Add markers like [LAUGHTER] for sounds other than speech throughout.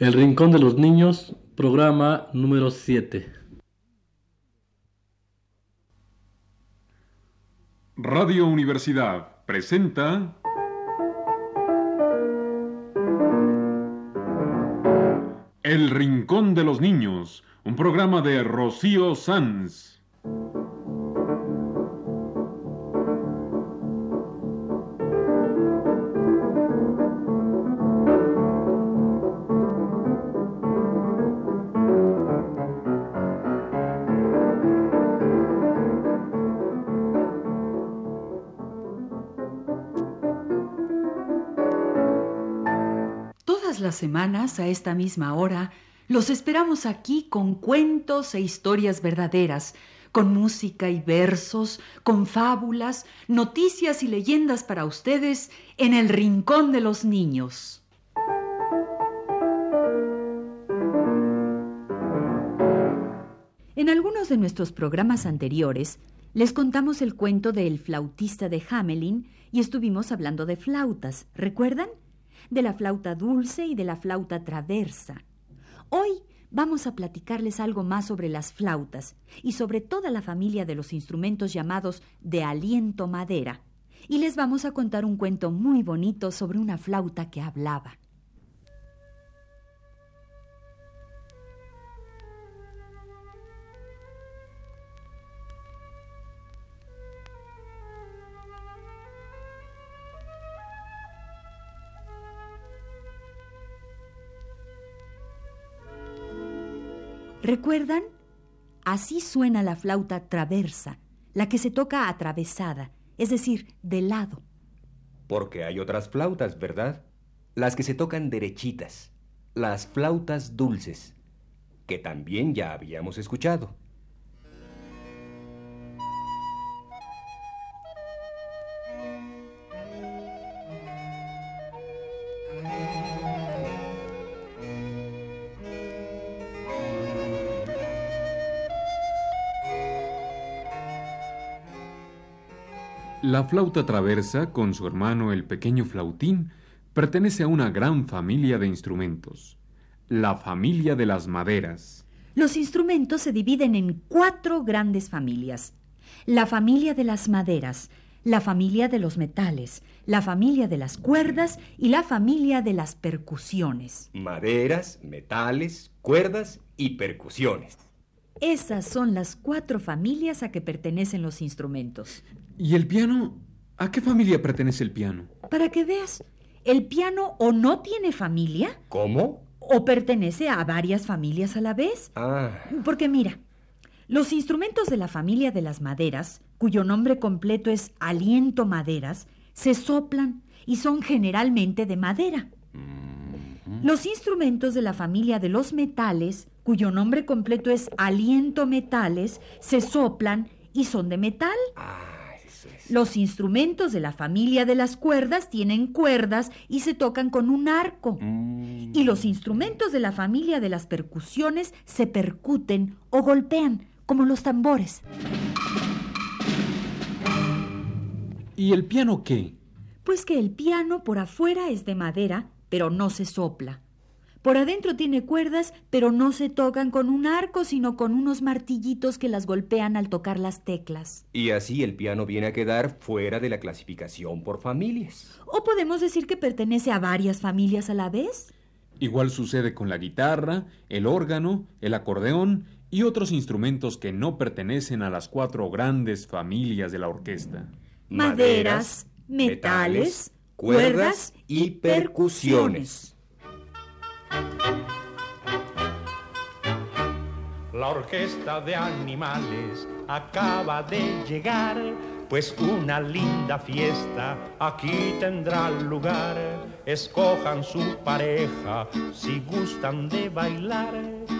El Rincón de los Niños, programa número 7. Radio Universidad presenta El Rincón de los Niños, un programa de Rocío Sanz. Semanas, a esta misma hora, los esperamos aquí con cuentos e historias verdaderas, con música y versos, con fábulas, noticias y leyendas para ustedes en el Rincón de los Niños. En algunos de nuestros programas anteriores les contamos el cuento del flautista de Hamelin y estuvimos hablando de flautas, ¿recuerdan? De la flauta dulce y de la flauta traversa. Hoy vamos a platicarles algo más sobre las flautas y sobre toda la familia de los instrumentos llamados de aliento madera. Y les vamos a contar un cuento muy bonito sobre una flauta que hablaba. ¿Recuerdan? Así suena la flauta traversa, la que se toca atravesada, es decir, de lado. Porque hay otras flautas, ¿verdad? Las que se tocan derechitas, las flautas dulces, que también ya habíamos escuchado. La flauta traversa, con su hermano el pequeño flautín, pertenece a una gran familia de instrumentos, la familia de las maderas. Los instrumentos se dividen en cuatro grandes familias. La familia de las maderas, la familia de los metales, la familia de las cuerdas y la familia de las percusiones. Maderas, metales, cuerdas y percusiones. Esas son las cuatro familias a que pertenecen los instrumentos. ¿Y el piano? ¿A qué familia pertenece el piano? Para que veas, el piano o no tiene familia. ¿Cómo? O pertenece a varias familias a la vez. Ah. Porque mira, los instrumentos de la familia de las maderas, cuyo nombre completo es aliento maderas, se soplan y son generalmente de madera. Los instrumentos de la familia de los metales, cuyo nombre completo es aliento metales, se soplan y son de metal. Ah, eso es. Los instrumentos de la familia de las cuerdas tienen cuerdas y se tocan con un arco. Mm. Y los instrumentos de la familia de las percusiones se percuten o golpean, como los tambores. ¿Y el piano qué? Pues que el piano por afuera es de madera, pero no se sopla. Por adentro tiene cuerdas, pero no se tocan con un arco, sino con unos martillitos que las golpean al tocar las teclas. Y así el piano viene a quedar fuera de la clasificación por familias. O podemos decir que pertenece a varias familias a la vez. Igual sucede con la guitarra, el órgano, el acordeón y otros instrumentos que no pertenecen a las cuatro grandes familias de la orquesta. Maderas, metales, cuerdas y percusiones. La orquesta de animales acaba de llegar, pues una linda fiesta aquí tendrá lugar. Escojan su pareja si gustan de bailar,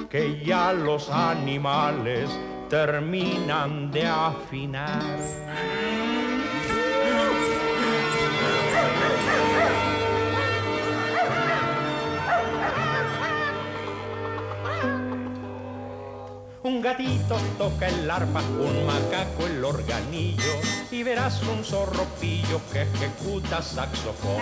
que ya los animales terminan de afinar. Un gatito toca el arpa, un macaco el organillo y verás un zorropillo que ejecuta saxofón.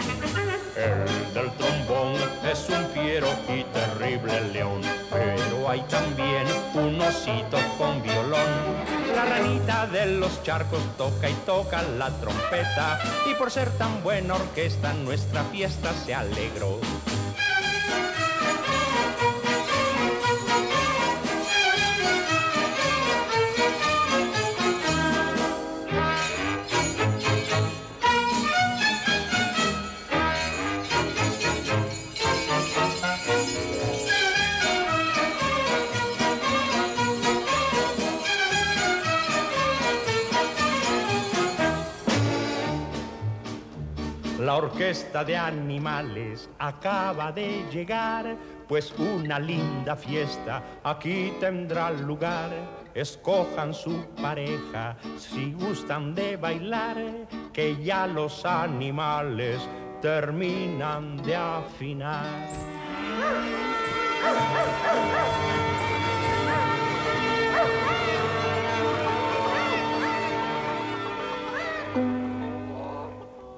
El del trombón es un fiero y terrible león, pero hay también un osito con violón. La ranita de los charcos toca y toca la trompeta y por ser tan buena orquesta nuestra fiesta se alegró. Orquesta de animales acaba de llegar, pues una linda fiesta aquí tendrá lugar. Escojan su pareja si gustan de bailar, que ya los animales terminan de afinar.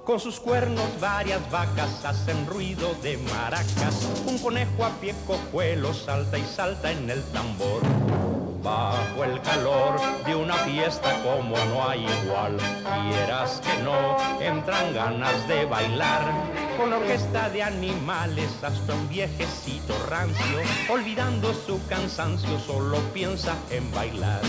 Con sus cuernos varias vacas hacen ruido de maracas. Un conejo a pie cojuelo salta y salta en el tambor. Bajo el calor de una fiesta como no hay igual, quieras que no, entran ganas de bailar. Con orquesta de animales hasta un viejecito rancio, olvidando su cansancio, solo piensa en bailar.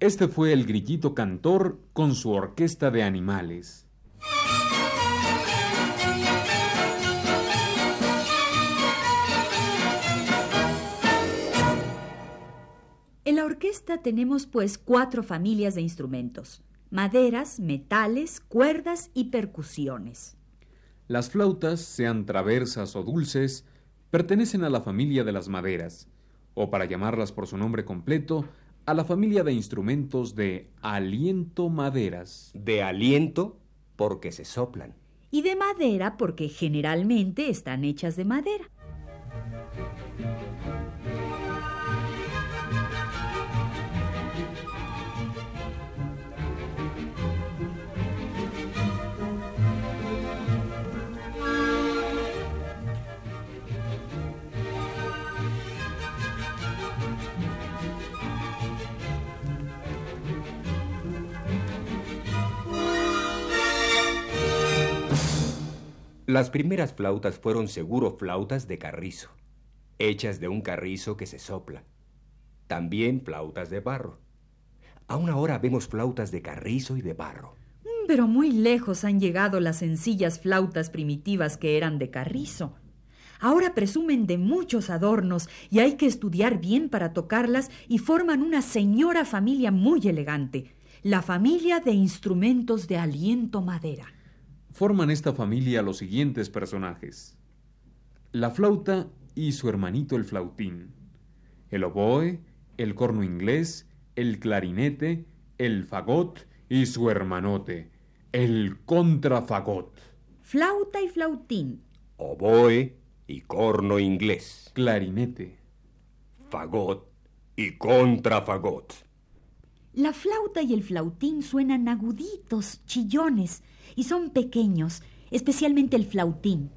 Este fue el grillito cantor con su orquesta de animales. En la orquesta tenemos pues cuatro familias de instrumentos, maderas, metales, cuerdas y percusiones. Las flautas, sean traversas o dulces, pertenecen a la familia de las maderas, o para llamarlas por su nombre completo, a la familia de instrumentos de aliento maderas. De aliento porque se soplan. Y de madera porque generalmente están hechas de madera. Las primeras flautas fueron seguro flautas de carrizo, hechas de un carrizo que se sopla. También flautas de barro. Aún ahora vemos flautas de carrizo y de barro. Mm, Pero muy lejos han llegado las sencillas flautas primitivas que eran de carrizo. Ahora presumen de muchos adornos y hay que estudiar bien para tocarlas y forman una señora familia muy elegante, la familia de instrumentos de aliento madera. Forman esta familia los siguientes personajes. La flauta y su hermanito el flautín. El oboe, el corno inglés, el clarinete, el fagot y su hermanote, el contrafagot. Flauta y flautín, Oboe y corno inglés. Clarinete. Fagot y contrafagot. La flauta y el flautín suenan aguditos, chillones, y son pequeños, especialmente el flautín.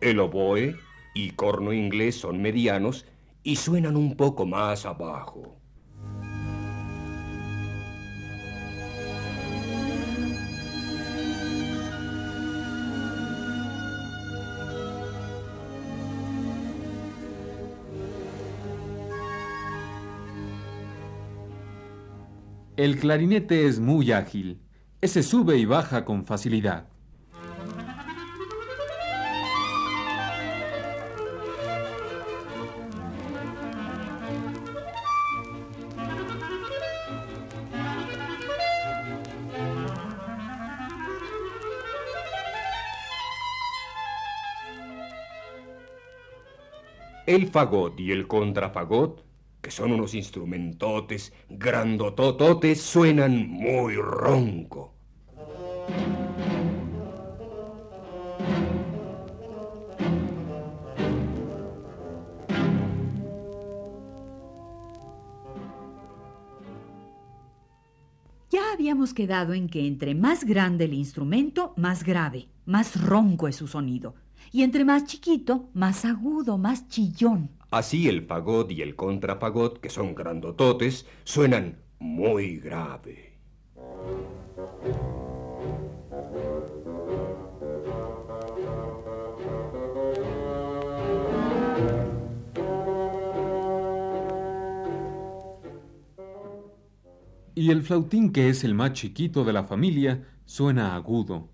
El oboe y corno inglés son medianos y suenan un poco más abajo. El clarinete es muy ágil. Ese sube y baja con facilidad. El fagot y el contrafagot, que son unos instrumentotes grandotototes, suenan muy ronco. Ya habíamos quedado en que entre más grande el instrumento, más grave, más ronco es su sonido. Y entre más chiquito, más agudo, más chillón. Así el fagot y el contrafagot, que son grandototes, suenan muy grave. Y el flautín, que es el más chiquito de la familia, suena agudo,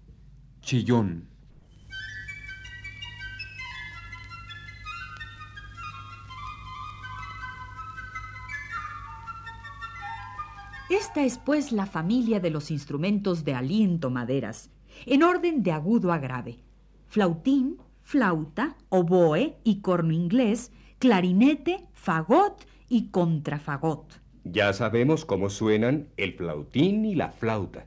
chillón. Esta es pues la familia de los instrumentos de aliento maderas, en orden de agudo a grave. Flautín, flauta, oboe y corno inglés, clarinete, fagot y contrafagot. Ya sabemos cómo suenan el flautín y la flauta.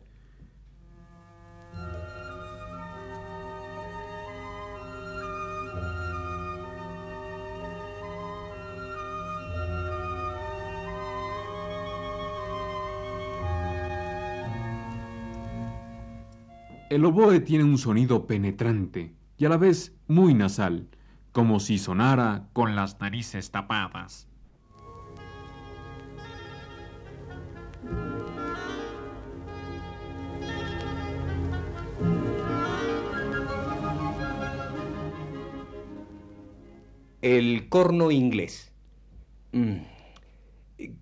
El oboe tiene un sonido penetrante y a la vez muy nasal, como si sonara con las narices tapadas. El corno inglés. Mm.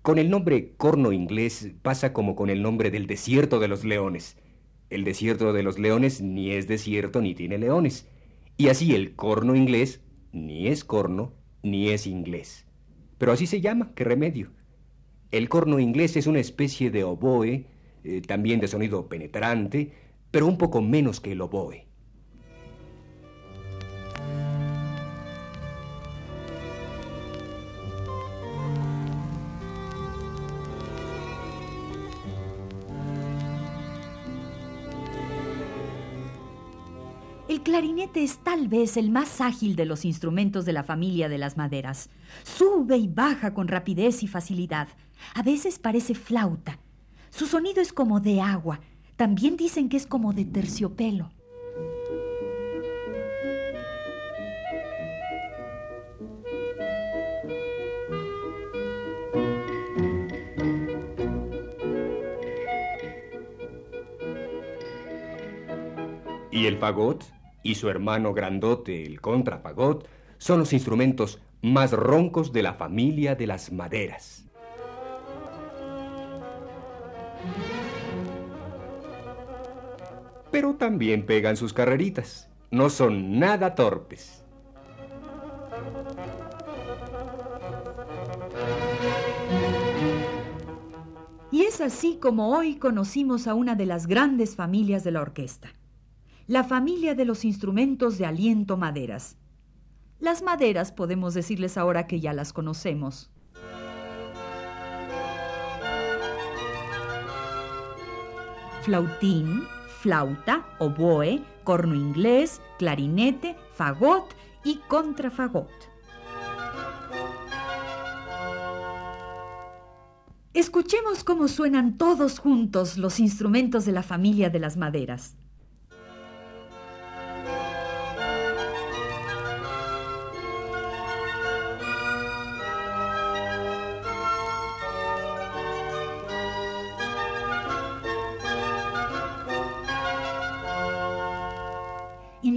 Con el nombre corno inglés pasa como con el nombre del desierto de los leones. El desierto de los leones ni es desierto ni tiene leones. Y así el corno inglés ni es corno ni es inglés. Pero así se llama, qué remedio. El corno inglés es una especie de oboe, eh, también de sonido penetrante, pero un poco menos que el oboe. El clarinete es tal vez el más ágil de los instrumentos de la familia de las maderas. Sube y baja con rapidez y facilidad. A veces parece flauta. Su sonido es como de agua. También dicen que es como de terciopelo. ¿Y el fagot? Y su hermano grandote, el contrafagot, son los instrumentos más roncos de la familia de las maderas. Pero también pegan sus carreritas. No son nada torpes. Y es así como hoy conocimos a una de las grandes familias de la orquesta la familia de los instrumentos de aliento maderas. Las maderas podemos decirles ahora que ya las conocemos. Flautín, flauta, oboe, corno inglés, clarinete, fagot y contrafagot. Escuchemos cómo suenan todos juntos los instrumentos de la familia de las maderas.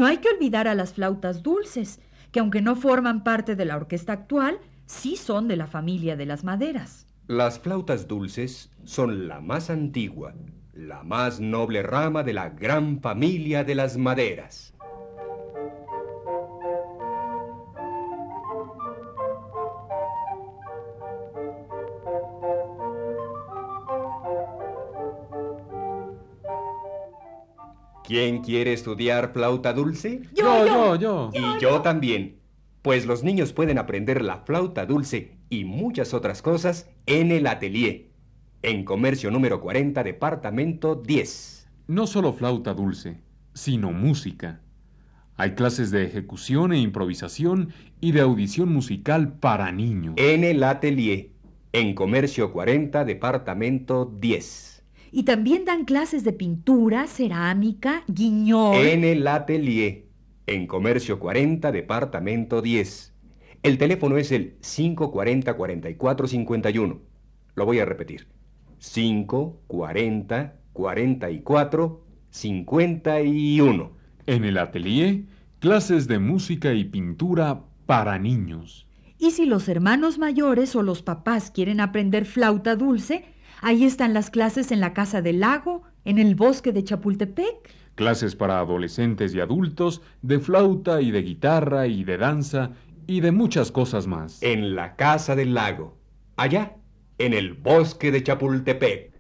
No hay que olvidar a las flautas dulces, que aunque no forman parte de la orquesta actual, sí son de la familia de las maderas. Las flautas dulces son la más antigua, la más noble rama de la gran familia de las maderas. ¿Quién quiere estudiar flauta dulce? Yo, yo, yo. Y yo también. Pues los niños pueden aprender la flauta dulce y muchas otras cosas en el atelier, en comercio número 40, departamento 10. No solo flauta dulce, sino música. Hay clases de ejecución e improvisación y de audición musical para niños. En el atelier, en comercio 40, departamento 10. Y también dan clases de pintura, cerámica, guiñol. En el atelier, en Comercio 40, Departamento 10. El teléfono es el 540-4451. Lo voy a repetir. 540-44-51. En el atelier, clases de música y pintura para niños. Y si los hermanos mayores o los papás quieren aprender flauta dulce, ahí están las clases en la Casa del Lago, en el bosque de Chapultepec. Clases para adolescentes y adultos de flauta y de guitarra y de danza y de muchas cosas más. En la Casa del Lago. Allá, en el bosque de Chapultepec.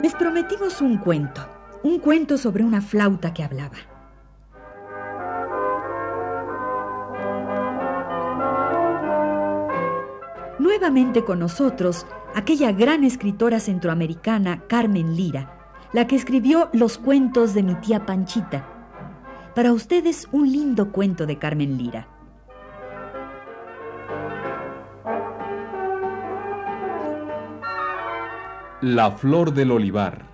Les prometimos un cuento, un cuento sobre una flauta que hablaba. Nuevamente con nosotros, aquella gran escritora centroamericana Carmen Lira, la que escribió los cuentos de mi tía Panchita. Para ustedes un lindo cuento de Carmen Lira. La flor del olivar.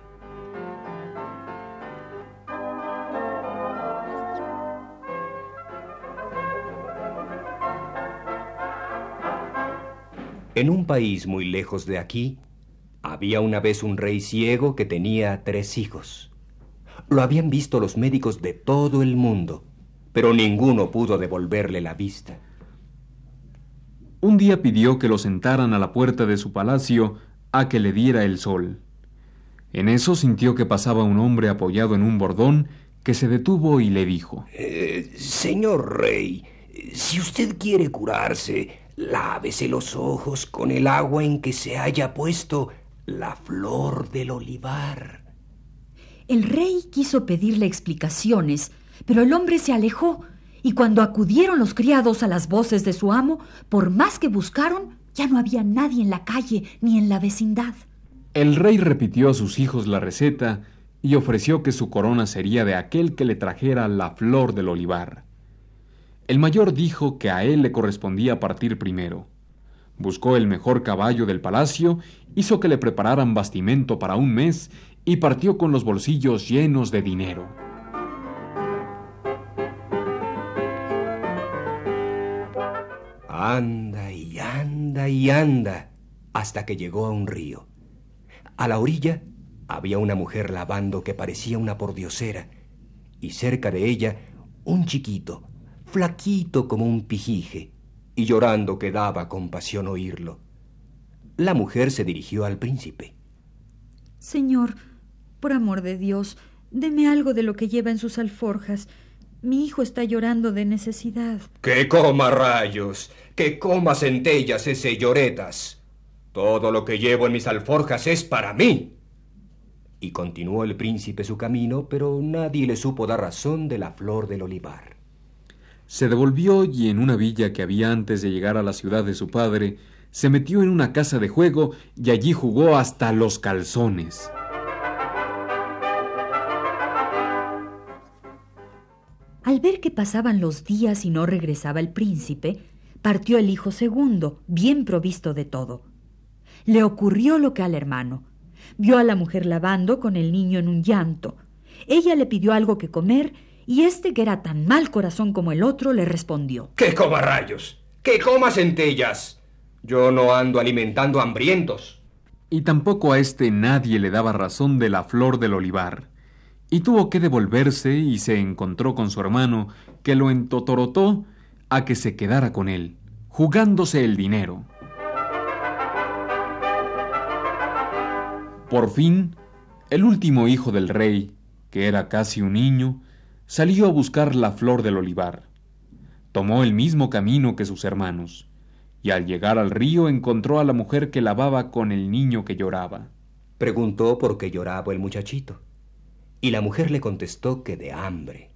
En un país muy lejos de aquí, había una vez un rey ciego que tenía tres hijos. Lo habían visto los médicos de todo el mundo, pero ninguno pudo devolverle la vista. Un día pidió que lo sentaran a la puerta de su palacio a que le diera el sol. En eso sintió que pasaba un hombre apoyado en un bordón que se detuvo y le dijo Eh, señor rey, si usted quiere curarse, lávese los ojos con el agua en que se haya puesto la flor del olivar. El rey quiso pedirle explicaciones, pero el hombre se alejó, y cuando acudieron los criados a las voces de su amo, por más que buscaron, ya no había nadie en la calle ni en la vecindad. El rey repitió a sus hijos la receta y ofreció que su corona sería de aquel que le trajera la flor del olivar. El mayor dijo que a él le correspondía partir primero. Buscó el mejor caballo del palacio, hizo que le prepararan bastimento para un mes y partió con los bolsillos llenos de dinero. Anda y anda y anda hasta que llegó a un río. A la orilla había una mujer lavando que parecía una pordiosera y cerca de ella un chiquito, flaquito como un pijije, y llorando que daba compasión oírlo. La mujer se dirigió al príncipe. Señor, por amor de Dios, deme algo de lo que lleva en sus alforjas. Mi hijo está llorando de necesidad. Que coma rayos, que coma centellas ese lloretas. Todo lo que llevo en mis alforjas es para mí. Y continuó el príncipe su camino, pero nadie le supo dar razón de la flor del olivar. Se devolvió y en una villa que había antes de llegar a la ciudad de su padre, se metió en una casa de juego y allí jugó hasta los calzones. Al ver que pasaban los días y no regresaba el príncipe, partió el hijo segundo, bien provisto de todo. Le ocurrió lo que al hermano. Vio a la mujer lavando con el niño en un llanto. Ella le pidió algo que comer y este, que era tan mal corazón como el otro, le respondió. ¡Que coma rayos! ¡Que coma centellas! Yo no ando alimentando hambrientos. Y tampoco a este nadie le daba razón de la flor del olivar. Y tuvo que devolverse y se encontró con su hermano, que lo entotorotó a que se quedara con él, jugándose el dinero. Por fin, el último hijo del rey, que era casi un niño, salió a buscar la flor del olivar. Tomó el mismo camino que sus hermanos, y al llegar al río encontró a la mujer que lavaba con el niño que lloraba. Preguntó por qué lloraba el muchachito, y la mujer le contestó que de hambre.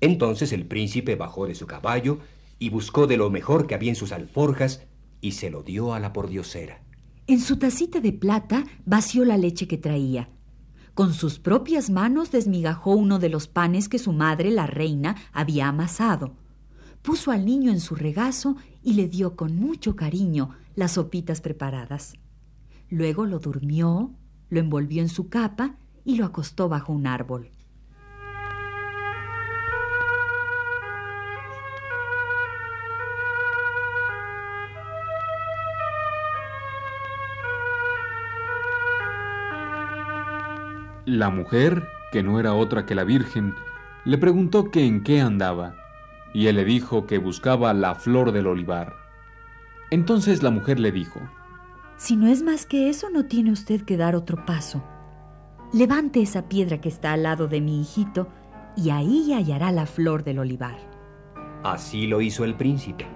Entonces el príncipe bajó de su caballo y buscó de lo mejor que había en sus alforjas y se lo dio a la pordiosera. En su tacita de plata vació la leche que traía. Con sus propias manos desmigajó uno de los panes que su madre, la reina, había amasado. puso al niño en su regazo y le dio con mucho cariño las sopitas preparadas. Luego lo durmió, lo envolvió en su capa y lo acostó bajo un árbol. La mujer, que no era otra que la Virgen, le preguntó que en qué andaba, y él le dijo que buscaba la flor del olivar. Entonces la mujer le dijo, Si no es más que eso, no tiene usted que dar otro paso. Levante esa piedra que está al lado de mi hijito, y ahí hallará la flor del olivar. Así lo hizo el príncipe.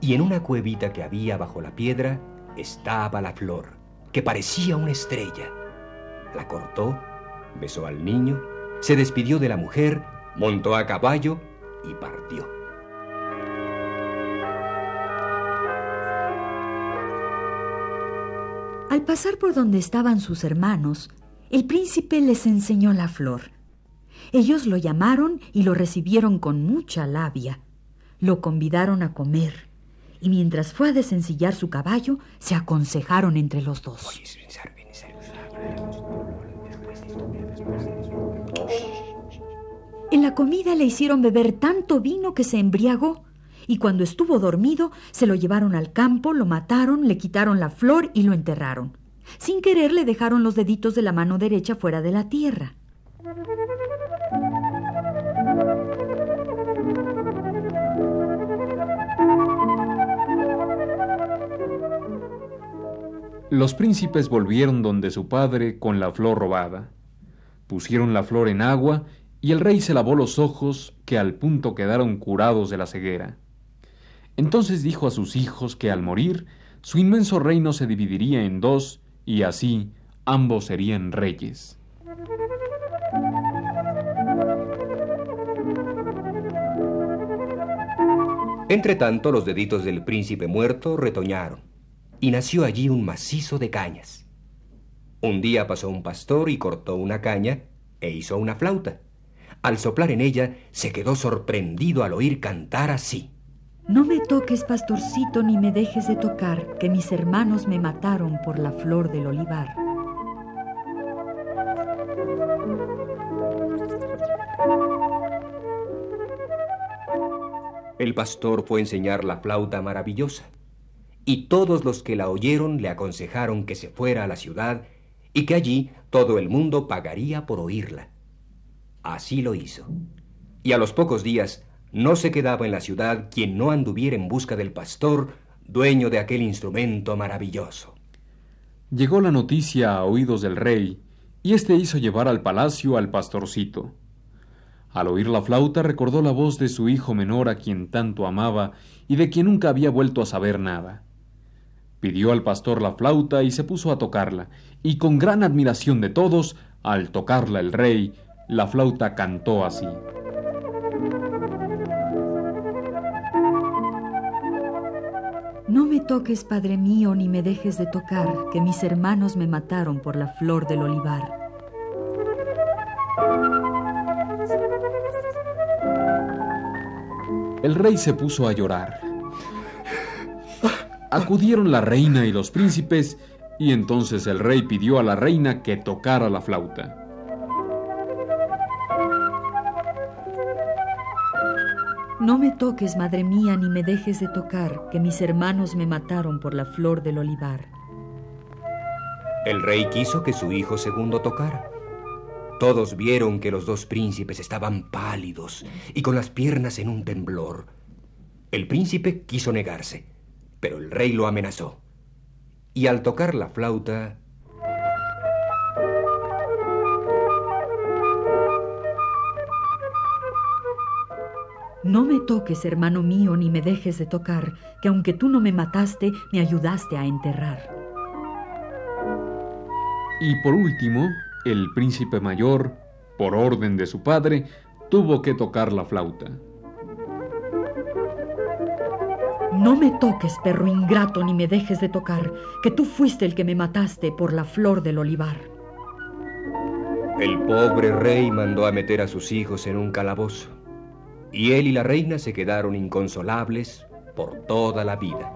Y en una cuevita que había bajo la piedra estaba la flor, que parecía una estrella la cortó, besó al niño, se despidió de la mujer, montó a caballo y partió. Al pasar por donde estaban sus hermanos, el príncipe les enseñó la flor. Ellos lo llamaron y lo recibieron con mucha labia. Lo convidaron a comer y mientras fue a desencillar su caballo, se aconsejaron entre los dos. En la comida le hicieron beber tanto vino que se embriagó, y cuando estuvo dormido se lo llevaron al campo, lo mataron, le quitaron la flor y lo enterraron. Sin querer le dejaron los deditos de la mano derecha fuera de la tierra. Los príncipes volvieron donde su padre con la flor robada. Pusieron la flor en agua y el rey se lavó los ojos que al punto quedaron curados de la ceguera. Entonces dijo a sus hijos que al morir su inmenso reino se dividiría en dos y así ambos serían reyes. Entretanto, los deditos del príncipe muerto retoñaron, y nació allí un macizo de cañas. Un día pasó un pastor y cortó una caña e hizo una flauta. Al soplar en ella, se quedó sorprendido al oír cantar así. No me toques, pastorcito, ni me dejes de tocar, que mis hermanos me mataron por la flor del olivar. El pastor fue a enseñar la flauta maravillosa, y todos los que la oyeron le aconsejaron que se fuera a la ciudad y que allí todo el mundo pagaría por oírla. Así lo hizo. Y a los pocos días no se quedaba en la ciudad quien no anduviera en busca del pastor, dueño de aquel instrumento maravilloso. Llegó la noticia a oídos del rey, y éste hizo llevar al palacio al pastorcito. Al oír la flauta recordó la voz de su hijo menor a quien tanto amaba y de quien nunca había vuelto a saber nada. Pidió al pastor la flauta y se puso a tocarla, y con gran admiración de todos, al tocarla el rey, la flauta cantó así. No me toques, Padre mío, ni me dejes de tocar, que mis hermanos me mataron por la flor del olivar. El rey se puso a llorar. Acudieron la reina y los príncipes, y entonces el rey pidió a la reina que tocara la flauta. No me toques, madre mía, ni me dejes de tocar, que mis hermanos me mataron por la flor del olivar. El rey quiso que su hijo segundo tocara. Todos vieron que los dos príncipes estaban pálidos y con las piernas en un temblor. El príncipe quiso negarse, pero el rey lo amenazó. Y al tocar la flauta, No me toques, hermano mío, ni me dejes de tocar, que aunque tú no me mataste, me ayudaste a enterrar. Y por último, el príncipe mayor, por orden de su padre, tuvo que tocar la flauta. No me toques, perro ingrato, ni me dejes de tocar, que tú fuiste el que me mataste por la flor del olivar. El pobre rey mandó a meter a sus hijos en un calabozo. Y él y la reina se quedaron inconsolables por toda la vida.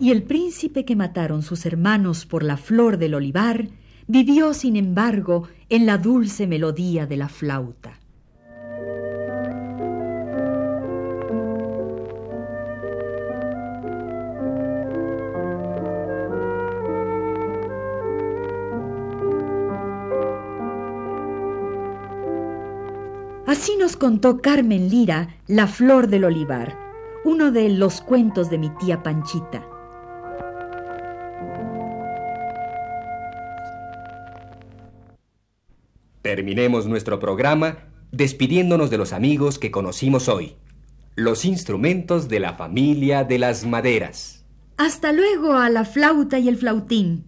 Y el príncipe que mataron sus hermanos por la flor del olivar vivió, sin embargo, en la dulce melodía de la flauta. Nos contó Carmen Lira La Flor del Olivar, uno de los cuentos de mi tía Panchita. Terminemos nuestro programa despidiéndonos de los amigos que conocimos hoy, los instrumentos de la familia de las maderas. Hasta luego a la flauta y el flautín.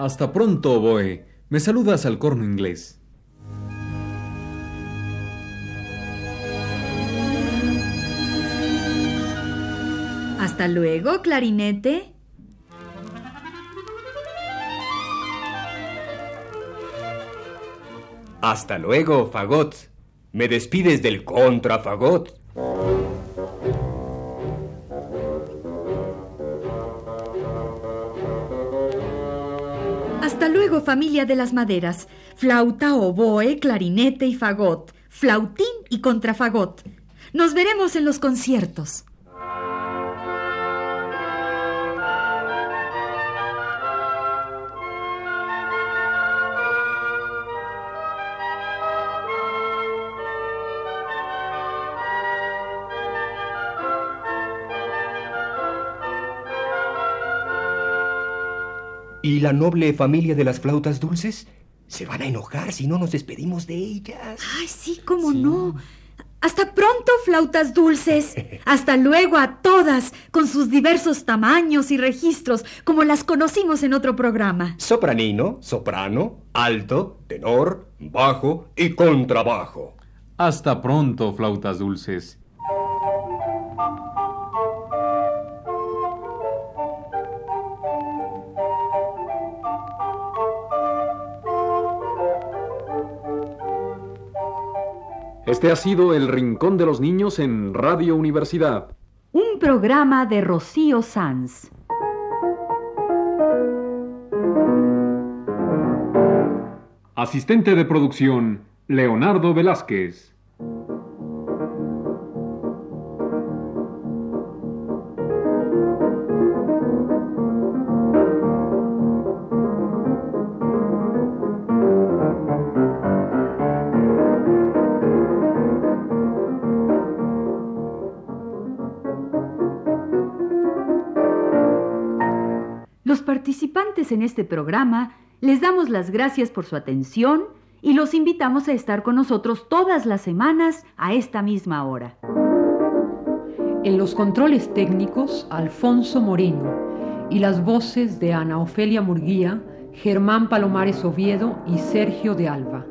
Hasta pronto, Boe. Me saludas al corno inglés. Hasta luego, clarinete. Hasta luego, Fagot. Me despides del contrafagot. Familia de las maderas. Flauta, oboe, clarinete y fagot. Flautín y contrafagot. Nos veremos en los conciertos. ¿Y la noble familia de las flautas dulces? Se van a enojar si no nos despedimos de ellas. Ay, sí, cómo no. Hasta pronto, flautas dulces. [LAUGHS] Hasta luego a todas, con sus diversos tamaños y registros, como las conocimos en otro programa. Sopranino, soprano, alto, tenor, bajo y contrabajo. Hasta pronto, flautas dulces. Este ha sido El Rincón de los Niños en Radio Universidad. Un programa de Rocío Sanz. Asistente de producción, Leonardo Velázquez. Participantes en este programa les damos las gracias por su atención y los invitamos a estar con nosotros todas las semanas a esta misma hora. En los controles técnicos, Alfonso Moreno y las voces de Ana Ofelia Murguía, Germán Palomares Oviedo y Sergio de Alba.